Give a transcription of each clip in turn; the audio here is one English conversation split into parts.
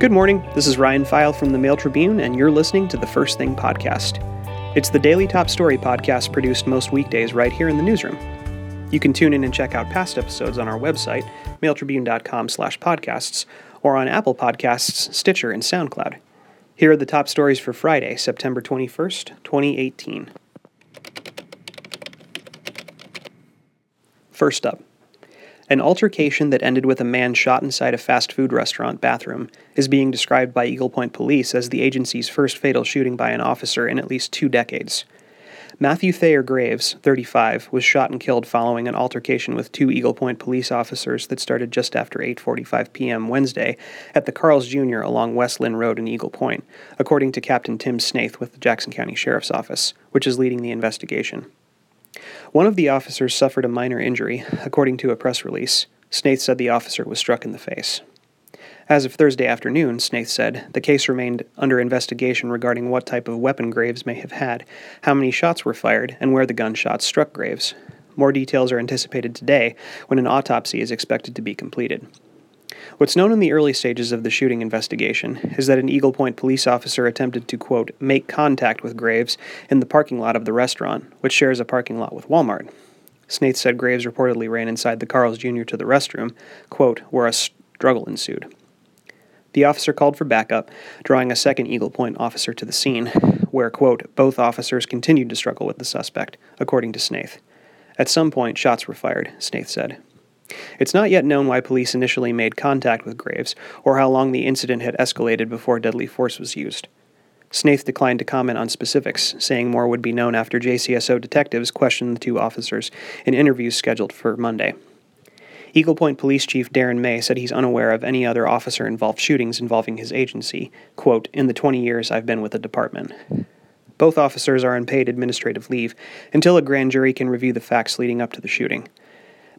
Good morning. This is Ryan Pfeil from the Mail Tribune, and you're listening to the First Thing podcast. It's the daily top story podcast produced most weekdays right here in the newsroom. You can tune in and check out past episodes on our website, mailtribune.com slash podcasts, or on Apple Podcasts, Stitcher, and SoundCloud. Here are the top stories for Friday, September 21st, 2018. First up, an altercation that ended with a man shot inside a fast food restaurant bathroom is being described by Eagle Point Police as the agency's first fatal shooting by an officer in at least two decades. Matthew Thayer Graves, 35, was shot and killed following an altercation with two Eagle Point police officers that started just after 8:45 p.m. Wednesday at the Carl's Jr. along West Lynn Road in Eagle Point, according to Captain Tim Snaith with the Jackson County Sheriff's Office, which is leading the investigation. One of the officers suffered a minor injury, according to a press release. Snaith said the officer was struck in the face. As of Thursday afternoon, Snaith said, the case remained under investigation regarding what type of weapon Graves may have had, how many shots were fired, and where the gunshots struck Graves. More details are anticipated today when an autopsy is expected to be completed. What's known in the early stages of the shooting investigation is that an Eagle Point police officer attempted to, quote, make contact with Graves in the parking lot of the restaurant, which shares a parking lot with Walmart. Snaith said Graves reportedly ran inside the Carl's Jr. to the restroom, quote, where a struggle ensued. The officer called for backup, drawing a second Eagle Point officer to the scene, where, quote, both officers continued to struggle with the suspect, according to Snaith. At some point, shots were fired, Snaith said. It's not yet known why police initially made contact with Graves or how long the incident had escalated before deadly force was used. Snaith declined to comment on specifics, saying more would be known after JCSO detectives questioned the two officers in interviews scheduled for Monday. Eagle Point Police Chief Darren May said he's unaware of any other officer involved shootings involving his agency, quote, in the 20 years I've been with the department. Both officers are on paid administrative leave until a grand jury can review the facts leading up to the shooting.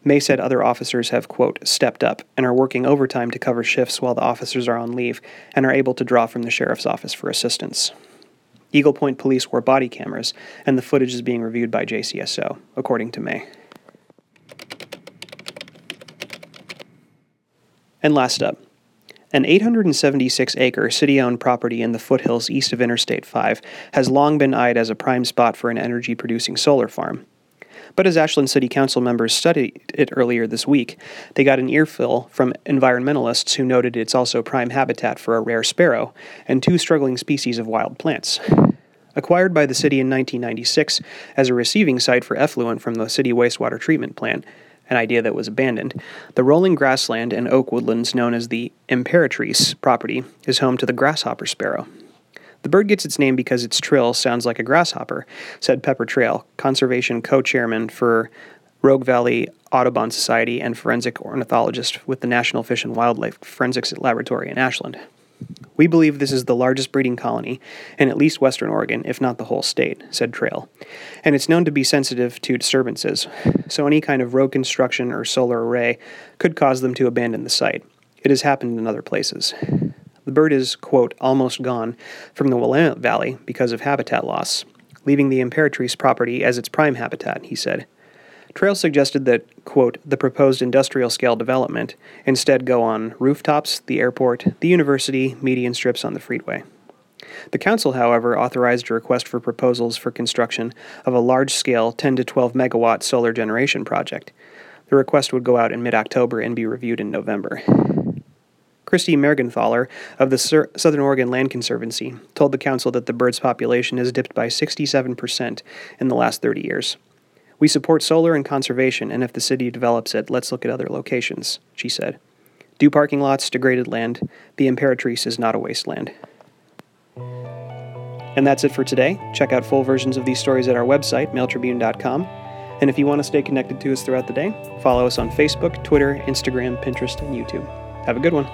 May said other officers have, quote, stepped up and are working overtime to cover shifts while the officers are on leave and are able to draw from the sheriff's office for assistance. Eagle Point police wore body cameras, and the footage is being reviewed by JCSO, according to May. And last up, an 876 acre city owned property in the foothills east of Interstate 5 has long been eyed as a prime spot for an energy producing solar farm. But as Ashland City Council members studied it earlier this week, they got an earful from environmentalists who noted it's also prime habitat for a rare sparrow and two struggling species of wild plants. Acquired by the city in 1996 as a receiving site for effluent from the city wastewater treatment plant, an idea that was abandoned, the rolling grassland and oak woodlands known as the Imperatrice property is home to the grasshopper sparrow. The bird gets its name because its trill sounds like a grasshopper, said Pepper Trail, conservation co chairman for Rogue Valley Audubon Society and forensic ornithologist with the National Fish and Wildlife Forensics Laboratory in Ashland. We believe this is the largest breeding colony in at least western Oregon, if not the whole state, said Trail. And it's known to be sensitive to disturbances, so any kind of road construction or solar array could cause them to abandon the site. It has happened in other places. The bird is, quote, almost gone from the Willamette Valley because of habitat loss, leaving the Imperatrice property as its prime habitat, he said. Trail suggested that, quote, the proposed industrial scale development instead go on rooftops, the airport, the university, median strips on the freeway. The council, however, authorized a request for proposals for construction of a large scale 10 to 12 megawatt solar generation project. The request would go out in mid October and be reviewed in November. Christy Mergenthaler of the Sur- Southern Oregon Land Conservancy told the council that the bird's population has dipped by 67% in the last 30 years. We support solar and conservation, and if the city develops it, let's look at other locations, she said. Do parking lots, degraded land. The Imperatrice is not a wasteland. And that's it for today. Check out full versions of these stories at our website, mailtribune.com. And if you want to stay connected to us throughout the day, follow us on Facebook, Twitter, Instagram, Pinterest, and YouTube. Have a good one.